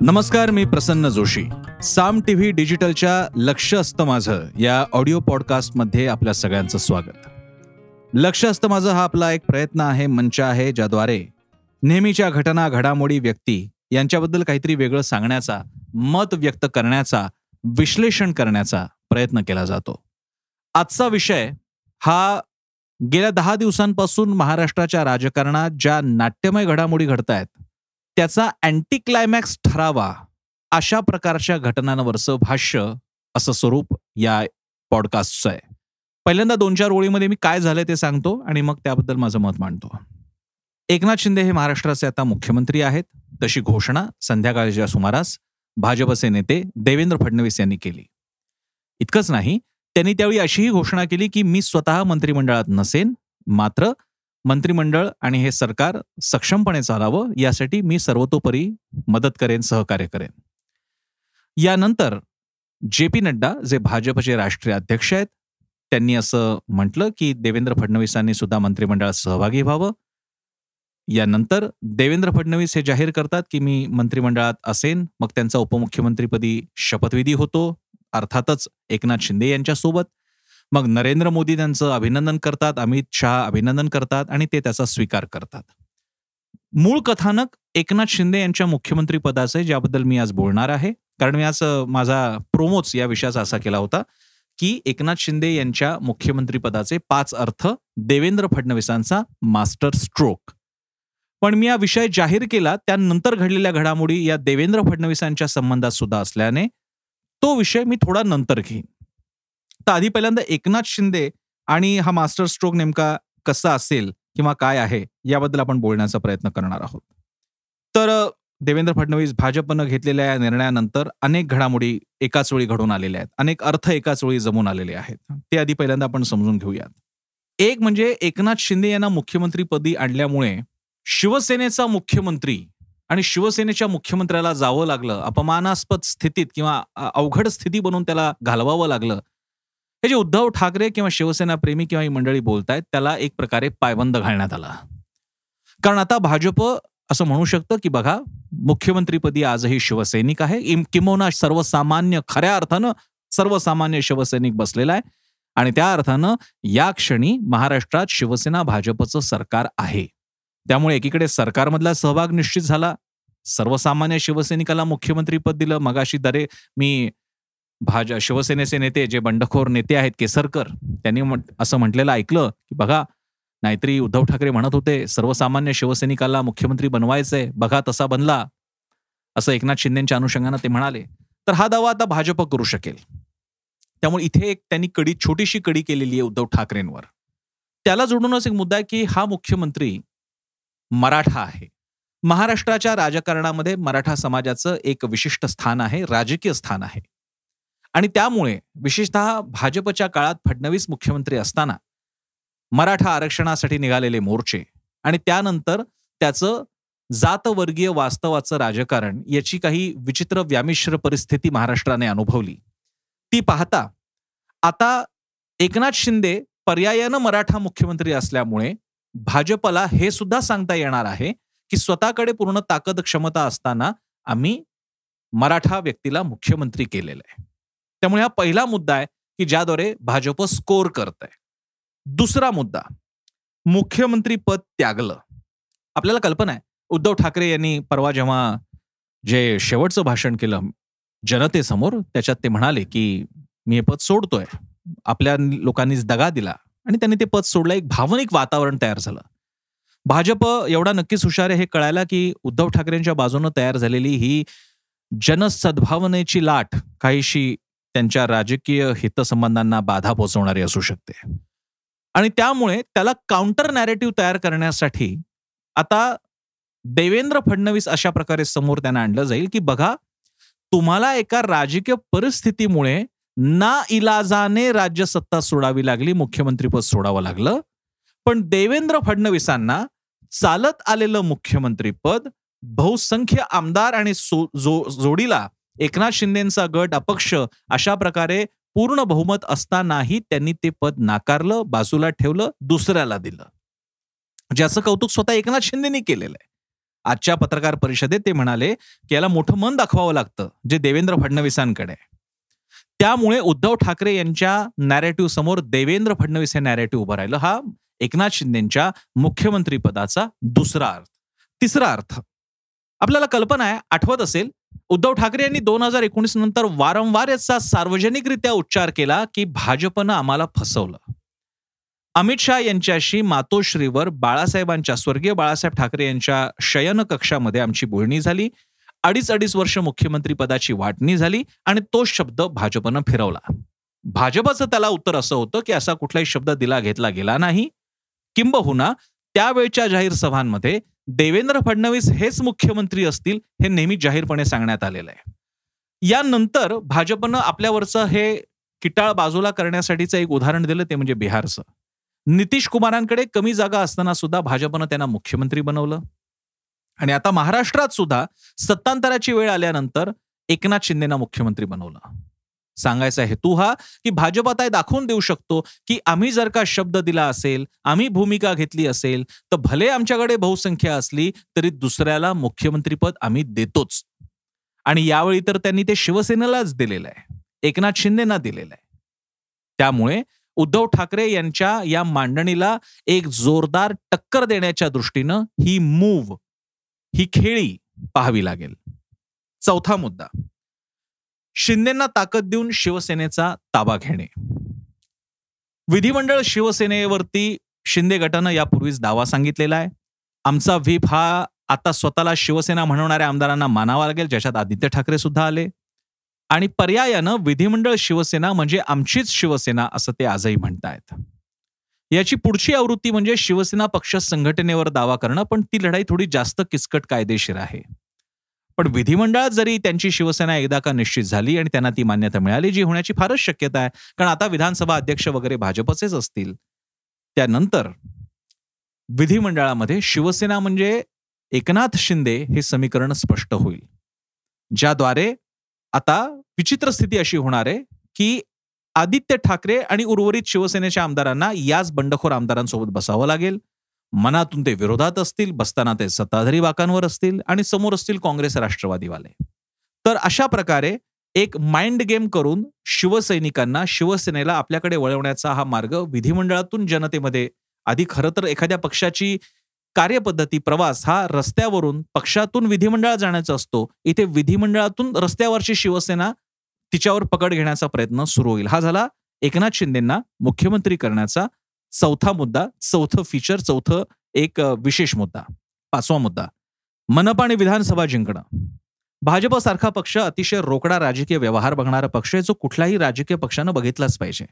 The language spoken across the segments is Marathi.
नमस्कार मी प्रसन्न जोशी. साम टीव्ही डिजिटलच्या लक्ष असतं माझं या ऑडिओ पॉडकास्टमध्ये आपल्या सगळ्यांचं स्वागत. लक्ष असतं माझं हा आपला एक प्रयत्न आहे मंच आहे ज्याद्वारे नेहमीच्या घटना घडामोडी व्यक्ती यांच्याबद्दल काहीतरी वेगळं सांगण्याचा मत व्यक्त करण्याचा विश्लेषण करण्याचा प्रयत्न केला जातो. आजचा विषय हा गेल्या दहा दिवसांपासून महाराष्ट्राच्या राजकारणात ज्या नाट्यमय घडामोडी घडत आहेत त्याचा अँटी क्लायमॅक्स ठरावा अशा प्रकारच्या घटनांवरचं भाष्य असं स्वरूप या पॉडकास्टचं आहे. पहिल्यांदा दोन चार ओळीमध्ये मी काय झालंय ते सांगतो आणि मग त्याबद्दल माझं मत मांडतो. एकनाथ शिंदे हे महाराष्ट्राचे आता मुख्यमंत्री आहेत. तशी घोषणा संध्याकाळच्या सुमारास भाजपचे नेते देवेंद्र फडणवीस यांनी केली. इतकंच नाही त्यांनी त्यावेळी अशीही घोषणा केली की मी स्वतः मंत्रिमंडळात नसेन मात्र मंत्रिमंडळ आणि हे सरकार सक्षमपणे चालावं यासाठी मी सर्वतोपरी मदत करेन सहकार्य करेन. यानंतर जे पी नड्डा जे भाजपचे राष्ट्रीय अध्यक्ष आहेत त्यांनी असं म्हटलं की देवेंद्र फडणवीसांनी सुद्धा मंत्रिमंडळात सहभागी व्हावं. यानंतर देवेंद्र फडणवीस हे जाहीर करतात की मी मंत्रिमंडळात असेन मग त्यांचा उपमुख्यमंत्रीपदी शपथविधी होतो अर्थातच एकनाथ शिंदे यांच्यासोबत. मग नरेंद्र मोदी त्यांचं अभिनंदन करतात अमित शहा अभिनंदन करतात आणि ते त्याचा स्वीकार करतात. मूळ कथानक एकनाथ शिंदे यांच्या मुख्यमंत्री पदाचे ज्याबद्दल मी आज बोलणार आहे. कारण मी आज माझा प्रोमोच या विषयाचा असा केला होता की एकनाथ शिंदे यांच्या मुख्यमंत्री पदाचे पाच अर्थ देवेंद्र फडणवीसांचा मास्टर स्ट्रोक. पण मी हा विषय जाहीर केला त्यानंतर घडलेल्या घडामोडी या देवेंद्र फडणवीसांच्या संबंधात सुद्धा असल्याने तो विषय मी थोडा नंतर घेईन. तर आधी पहिल्यांदा एकनाथ शिंदे आणि हा मास्टर स्ट्रोक नेमका कसा असेल किंवा काय आहे याबद्दल आपण बोलण्याचा प्रयत्न करणार आहोत. तर देवेंद्र फडणवीस भाजपनं घेतलेल्या या निर्णयानंतर अनेक घडामोडी एकाच वेळी घडून आलेल्या आहेत. अनेक अर्थ एकाच वेळी जमून आलेले आहेत. ते आधी पहिल्यांदा आपण समजून घेऊयात. एक म्हणजे एकनाथ शिंदे यांना मुख्यमंत्रीपदी आणल्यामुळे शिवसेनेचा मुख्यमंत्री आणि शिवसेनेच्या मुख्यमंत्र्याला जावं लागलं अपमानास्पद स्थितीत किंवा अवघड स्थिती बनवून त्याला घालवावं लागलं हे जे उद्धव ठाकरे किंवा शिवसेना प्रेमी किंवा ही मंडळी बोलतायत त्याला एक प्रकारे पायबंद घालण्यात आला. कारण आता भाजप असं म्हणू शकतं की बघा मुख्यमंत्रीपदी आजही शिवसैनिक आहे. किंबहुना सर्वसामान्य खऱ्या अर्थानं सर्वसामान्य शिवसैनिक बसलेला आहे. आणि त्या अर्थानं या क्षणी महाराष्ट्रात शिवसेना भाजपचं सरकार आहे. त्यामुळे एकीकडे सरकारमधला सहभाग निश्चित झाला. सर्वसामान्य शिवसैनिकाला मुख्यमंत्रीपद दिलं. मगाशी दरे मी भाज शिवसेनेचे नेते जे बंडखोर नेते आहेत केसरकर त्यांनी असं म्हटलेलं ऐकलं की बघा नाहीतरी उद्धव ठाकरे म्हणत होते सर्वसामान्य शिवसैनिकाला मुख्यमंत्री बनवायचंय बघा तसा बनला असं एकनाथ शिंदेच्या अनुषंगानं ते म्हणाले. तर हा दावा आता भाजप करू शकेल. त्यामुळे इथे एक त्यांनी कडी छोटीशी कडी केलेली आहे उद्धव ठाकरेंवर. त्याला जोडूनच एक मुद्दा आहे की हा मुख्यमंत्री मराठा आहे. महाराष्ट्राच्या राजकारणामध्ये मराठा समाजाचं एक विशिष्ट स्थान आहे राजकीय स्थान आहे. आणि त्यामुळे विशेषतः भाजपच्या काळात फडणवीस मुख्यमंत्री असताना मराठा आरक्षणासाठी निघालेले मोर्चे आणि त्यानंतर त्याचं जातवर्गीय वास्तवाचं राजकारण याची काही विचित्र व्यामिश्र परिस्थिती महाराष्ट्राने अनुभवली. ती पाहता आता एकनाथ शिंदे पर्यायानं मराठा मुख्यमंत्री असल्यामुळे भाजपला हे सुद्धा सांगता येणार आहे की स्वतःकडे पूर्ण ताकद क्षमता असताना आम्ही मराठा व्यक्तीला मुख्यमंत्री केलेलं आहे. त्यामुळे हा पहिला मुद्दा आहे की ज्याद्वारे भाजप स्कोर करत आहे दुसरा मुद्दा मुख्यमंत्री पद त्यागलं. आपल्याला कल्पना आहे उद्धव ठाकरे यांनी परवा जेव्हा जे शेवटचं भाषण केलं जनतेसमोर त्याच्यात ते म्हणाले की मी हे पद सोडतोय. आपल्या लोकांनीच दगा दिला आणि त्यांनी ते पद सोडलं. एक भावनिक वातावरण तयार झालं. भाजप एवढा नक्कीच हुशार आहे हे कळायला की उद्धव ठाकरेंच्या बाजूनं तयार झालेली ही जनसद्भावनेची लाट काहीशी त्यांच्या राजकीय हितसंबंधांना बाधा पोहोचवणारी असू शकते. आणि त्यामुळे त्याला काउंटर नॅरेटिव्ह तयार करण्यासाठी आता देवेंद्र फडणवीस अशा प्रकारे समोर त्यांना आणलं जाईल की बघा तुम्हाला एका राजकीय परिस्थितीमुळे ना इलाजाने राज्य सत्ता सोडावी लागली मुख्यमंत्रीपद सोडावं लागलं पण देवेंद्र फडणवीसांना चालत आलेलं मुख्यमंत्रीपद बहुसंख्य आमदार आणि जोडीला एकनाथ शिंदेचा गट अपक्ष अशा प्रकारे पूर्ण बहुमत असतानाही त्यांनी ते पद नाकारलं बाजूला ठेवलं दुसऱ्याला दिलं. ज्याचं कौतुक स्वतः एकनाथ शिंदेनी केलेलं आहे. आजच्या पत्रकार परिषदेत ते म्हणाले की याला मोठं मन दाखवावं लागतं जे देवेंद्र फडणवीसांकडे त्यामुळे उद्धव ठाकरे यांच्या नॅरेटिव्ह समोर देवेंद्र फडणवीस हे नॅरेटिव्ह उभं राहिलं. हा एकनाथ शिंदेच्या मुख्यमंत्री पदाचा दुसरा अर्थ. तिसरा अर्थ आपल्याला कल्पना आहे आठवत असेल उद्धव ठाकरे यांनी दोन हजार एकोणीस नंतर वारंवार याचा सार्वजनिकरित्या उच्चार केला की भाजपनं आम्हाला फसवलं. अमित शहा यांच्याशी मातोश्रीवर बाळासाहेबांच्या स्वर्गीय बाळासाहेब ठाकरे यांच्या शयन कक्षामध्ये आमची बोलणी झाली. अडीच अडीच वर्ष मुख्यमंत्री पदाची वाटणी झाली आणि तो शब्द भाजपनं फिरवला. भाजपचं त्याला उत्तर असं होतं की असा कुठलाही शब्द दिला घेतला गेला नाही. किंबहुना त्यावेळच्या जाहीर सभांमध्ये देवेंद्र फडणवीस हेच मुख्यमंत्री असतील हे नेहमी जाहीरपणे सांगण्यात आलेलं आहे. यानंतर भाजपनं आपल्यावरचं हे किटाळ बाजूला करण्यासाठीचं एक उदाहरण दिलं ते म्हणजे बिहारचं. नितीश कुमारांकडे कमी जागा असताना सुद्धा भाजपनं त्यांना मुख्यमंत्री बनवलं. आणि आता महाराष्ट्रात सुद्धा सत्तांतराची वेळ आल्यानंतर एकनाथ शिंदेना मुख्यमंत्री बनवलं. सांगायचा हेतू हा की भाजपा काय दाखवून देऊ शकतो की आम्ही जर का शब्द दिला असेल आम्ही भूमिका घेतली असेल तर भले आमच्याकडे बहुसंख्या असली तरी दुसऱ्याला मुख्यमंत्रीपद आम्ही देतोच. आणि यावेळी तर त्यांनी ते शिवसेनेलाच दिलेलं आहे. एकनाथ शिंदेना दिलेलं आहे. त्यामुळे उद्धव ठाकरे यांच्या या मांडणीला एक जोरदार टक्कर देण्याच्या दृष्टीनं ही मूव ही खेळी पाहावी लागेल. चौथा मुद्दा. शिंदेना ताकद देऊन शिवसेनेचा ताबा घेणे. विधिमंडळ शिवसेनेवरती शिंदे गटानं यापूर्वीच दावा सांगितलेला आहे. आमचा व्हीप हा आता स्वतःला शिवसेना म्हणवणाऱ्या आमदारांना मानावा लागेल ज्याच्यात आदित्य ठाकरे सुद्धा आले. आणि पर्यायानं विधिमंडळ शिवसेना म्हणजे आमचीच शिवसेना असं ते आजही म्हणतायत. याची पुढची आवृत्ती म्हणजे शिवसेना पक्ष संघटनेवर दावा करणं पण ती लढाई थोडी जास्त किचकट कायदेशीर आहे. पण विधिमंडळात जरी त्यांची शिवसेना एकदा का निश्चित झाली आणि त्यांना ती मान्यता मिळाली जी होण्याची फारच शक्यता आहे. कारण आता विधानसभा अध्यक्ष वगैरे भाजपचेच असतील. त्यानंतर विधिमंडळामध्ये शिवसेना म्हणजे एकनाथ शिंदे हे समीकरण स्पष्ट होईल. ज्याद्वारे आता विचित्र स्थिती अशी होणार आहे की आदित्य ठाकरे आणि उर्वरित शिवसेनेच्या आमदारांना याच बंडखोर आमदारांसोबत बसावं लागेल. मनातून ते विरोधात असतील बसताना ते सत्ताधारी वाकांवर असतील आणि समोर असतील काँग्रेस राष्ट्रवादीवाले. तर अशा प्रकारे एक माइंड गेम करून शिवसैनिकांना शिवसेनेला आपल्याकडे वळवण्याचा हा मार्ग विधिमंडळातून जनतेमध्ये आधी खरं तर एखाद्या पक्षाची कार्यपद्धती प्रवास हा रस्त्यावरून पक्षातून विधिमंडळात जाण्याचा असतो. इथे विधिमंडळातून रस्त्यावरची शिवसेना तिच्यावर पकड घेण्याचा प्रयत्न सुरू होईल. हा झाला एकनाथ शिंदेना मुख्यमंत्री करण्याचा चौथा मुद्दा चौथं फीचर चौथं एक विशेष मुद्दा पाचवा मुद्दा. मनपा आणि विधानसभा जिंकणं. भाजप सारखा पक्ष अतिशय रोकडा राजकीय व्यवहार बघणारा पक्ष आहे जो कुठल्याही राजकीय पक्षानं बघितलाच पाहिजे.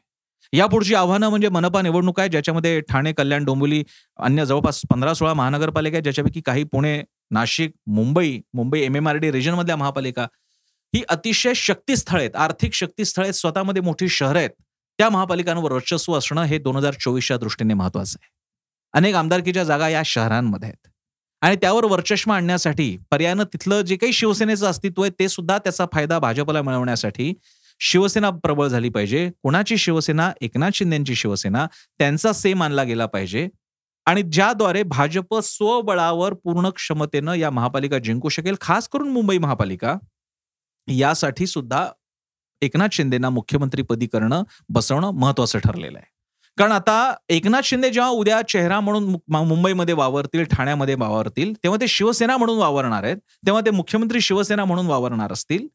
यापुढची आव्हानं म्हणजे मनपा निवडणूक आहे ज्याच्यामध्ये ठाणे कल्याण डोंबिवली अन्य जवळपास पंधरा सोळा महानगरपालिका ज्याच्यापैकी काही Pune Nashik Mumbai Mumbai M M R D रिजनमधल्या महापालिका ही अतिशय शक्तीस्थळ आहेत आर्थिक शक्तीस्थळ आहेत स्वतःमध्ये मोठी शहरं आहेत. त्या महापालिकांवर वर्चस्व असणं हे दोन हजार चोवीसच्या दृष्टीने महत्वाचं आहे. अनेक आमदारकीच्या जागा या शहरांमध्ये आहेत. आणि त्यावर वर्चस्व आणण्यासाठी पर्यायानं तिथलं जे काही शिवसेनेचं अस्तित्व आहे ते सुद्धा त्याचा फायदा भाजपला मिळवण्यासाठी शिवसेना प्रबळ झाली पाहिजे. कुणाची शिवसेना? एकनाथ शिंदेची शिवसेना. त्यांचा सेम आणला गेला पाहिजे. आणि ज्याद्वारे भाजप स्वबळावर पूर्ण क्षमतेनं या महापालिका जिंकू शकेल खास करून मुंबई महापालिका यासाठी सुद्धा एकनाथ शिंदेना मुख्यमंत्रीपदी करणं बसवणं महत्वाचं ठरलेलं आहे. कारण आता एकनाथ शिंदे जेव्हा उद्या चेहरा म्हणून मुंबईमध्ये वावरतील ठाण्यामध्ये वावरतील तेव्हा ते शिवसेना म्हणून वावरणार आहेत तेव्हा ते मुख्यमंत्री शिवसेना म्हणून वावरणार असतील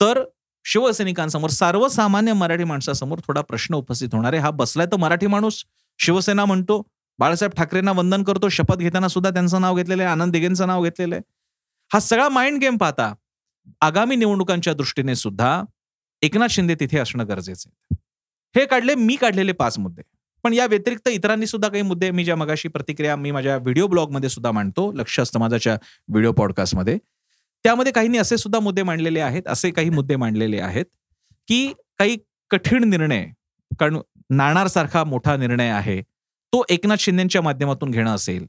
तर शिवसैनिकांसमोर सर्वसामान्य मराठी माणसासमोर थोडा प्रश्न उपस्थित होणार आहे. हा बसलाय तर मराठी माणूस शिवसेना म्हणतो बाळासाहेब ठाकरेंना वंदन करतो शपथ घेताना सुद्धा त्यांचं नाव घेतलेलं आहे आनंद दिगेंचं नाव घेतलेलं आहे. हा सगळा माइंड गेम पाहता आगामी निवडणुकांच्या दृष्टीने सुद्धा एकनाथ शिंदे तिथे असणं गरजेचं आहे. हे काढले मी काढलेले पाच मुद्दे. पण या व्यतिरिक्त इतरांनी सुद्धा काही मुद्दे मी ज्या मगाशी प्रतिक्रिया मी माझ्या व्हिडिओ ब्लॉगमध्ये सुद्धा मांडतो लक्ष असतं व्हिडिओ पॉडकास्टमध्ये. त्यामध्ये काहींनी असे सुद्धा मुद्दे मांडलेले आहेत असे काही मुद्दे मांडलेले आहेत की काही कठीण निर्णय कारण नाणारसारखा मोठा निर्णय आहे तो एकनाथ शिंदेच्या माध्यमातून घेणं असेल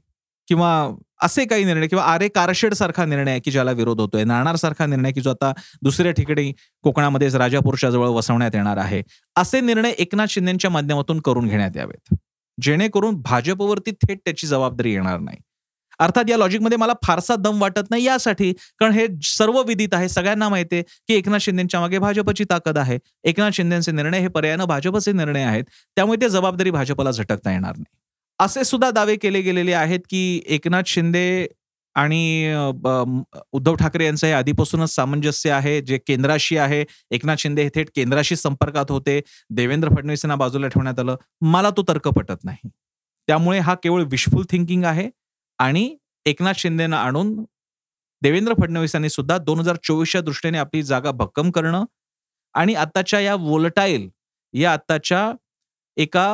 किंवा असे काही निर्णय किंवा आरे कारशेड सारखा निर्णय की ज्याला विरोध होतोय. नाणार सारखा निर्णय की जो आता दुसऱ्या ठिकाणी कोकणामध्ये राजापूरच्या जवळ वसवण्यात येणार आहे. असे निर्णय एकनाथ शिंदेच्या माध्यमातून करून घेण्यात यावेत. जेणेकरून भाजपवरती थेट त्याची जबाबदारी येणार नाही. अर्थात या लॉजिकमध्ये मला फारसा दम वाटत नाही यासाठी कारण हे सर्व विदित आहे. सगळ्यांना माहिती आहे की एकनाथ शिंदेच्या मागे भाजपची ताकद आहे. एकनाथ शिंदेचे निर्णय हे पर्यायानं भाजपचे निर्णय आहेत. त्यामुळे ते जबाबदारी भाजपला झटकता येणार नाही. असे सुद्धा दावे केले गेलेले आहेत की एकनाथ शिंदे आणि उद्धव ठाकरे यांचं हे आधीपासूनच सामंजस्य आहे जे केंद्राशी आहे. एकनाथ शिंदे हे थेट केंद्राशी संपर्कात होते. देवेंद्र फडणवीसांना बाजूला ठेवण्यात आलं. मला तो तर्क पटत नाही. त्यामुळे हा केवळ विशफुल थिंकिंग आहे आणि एकनाथ शिंदेना आणून देवेंद्र फडणवीसांनी सुद्धा दोन हजार चोवीसच्या दृष्टीने आपली जागा भक्कम करणं आणि आत्ताच्या या वोलटाईल या आत्ताच्या एका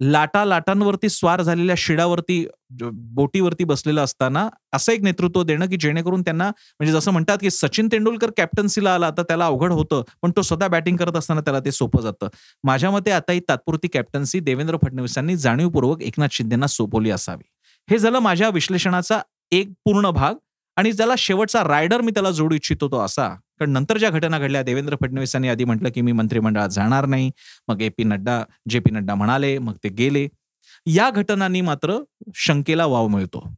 लाटा लाटांवरती स्वार झालेल्या शिडावरती बोटीवरती बसलेलं असताना असं एक नेतृत्व देणं की जेणेकरून त्यांना म्हणजे जसं म्हणतात की सचिन तेंडुलकर कॅप्टन्सीला आला तर त्याला अवघड होतं पण तो स्वतः बॅटिंग करत असताना त्याला ते सोपं जातं. माझ्या मते आता ही तात्पुरती कॅप्टन्सी देवेंद्र फडणवीसांनी जाणीवपूर्वक एकनाथ शिंदेना सोपवली असावी. हे झालं माझ्या विश्लेषणाचा एक पूर्ण भाग आणि ज्याला शेवटचा रायडर मी त्याला जोडू इच्छितो तो असा. कारण नंतर ज्या घटना घडल्या देवेंद्र फडणवीसांनी आधी म्हटलं की मी मंत्रिमंडळात जाणार नाही. मग A P Nadda J P Nadda म्हणाले मग ते गेले. या घटनांनी मात्र शंकेला वाव मिळतो.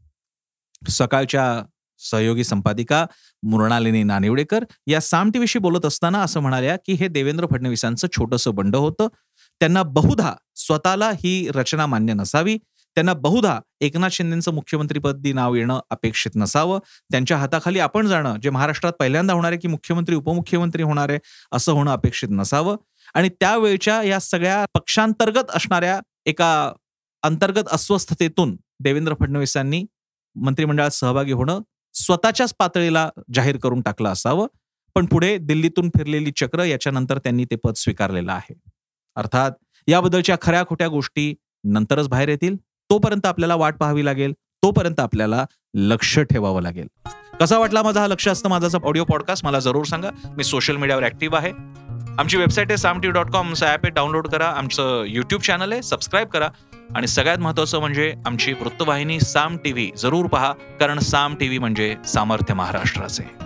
सकाळच्या सहयोगी संपादिका मृणालिनी नानिवडेकर या साम टीव्हीशी बोलत असताना असं म्हणाल्या की हे देवेंद्र फडणवीसांचं छोटंसं बंड होतं. त्यांना बहुधा स्वतःला ही रचना मान्य नसावी. त्यांना बहुधा एकनाथ शिंदेचं मुख्यमंत्रीपदी नाव येणं अपेक्षित नसावं. त्यांच्या हाताखाली आपण जाणं जे महाराष्ट्रात पहिल्यांदा होणार आहे की मुख्यमंत्री उपमुख्यमंत्री होणार आहे असं होणं अपेक्षित नसावं. आणि त्यावेळच्या या सगळ्या पक्षांतर्गत असणाऱ्या एका अंतर्गत अस्वस्थतेतून देवेंद्र फडणवीसांनी मंत्रिमंडळात सहभागी होणं स्वतःच्याच पातळीला जाहीर करून टाकलं असावं. पण पुढे दिल्लीतून फिरलेली चक्र याच्यानंतर त्यांनी ते पद स्वीकारलेलं आहे. अर्थात याबद्दलच्या खऱ्या खोट्या गोष्टी नंतरच बाहेर येतील. तोपर्यंत आपल्याला वाट पाहावी लागेल तोपर्यंत आपल्याला लक्ष ठेवावं लागेल. कसा वाटला माझा हा लक्ष असतं माझा ऑडिओ पॉडकास्ट मला जरूर सांगा. मी सोशल मीडियावर ऍक्टिव्ह आहे. आमची वेबसाईट आहे Saam T dot com app आहे. डाउनलोड करा. आमचं युट्यूब चॅनल आहे. सबस्क्राईब करा. आणि सगळ्यात महत्वाचं म्हणजे आमची वृत्तवाहिनी साम टीव्ही जरूर पहा कारण साम टीव्ही म्हणजे सामर्थ्य महाराष्ट्राचे.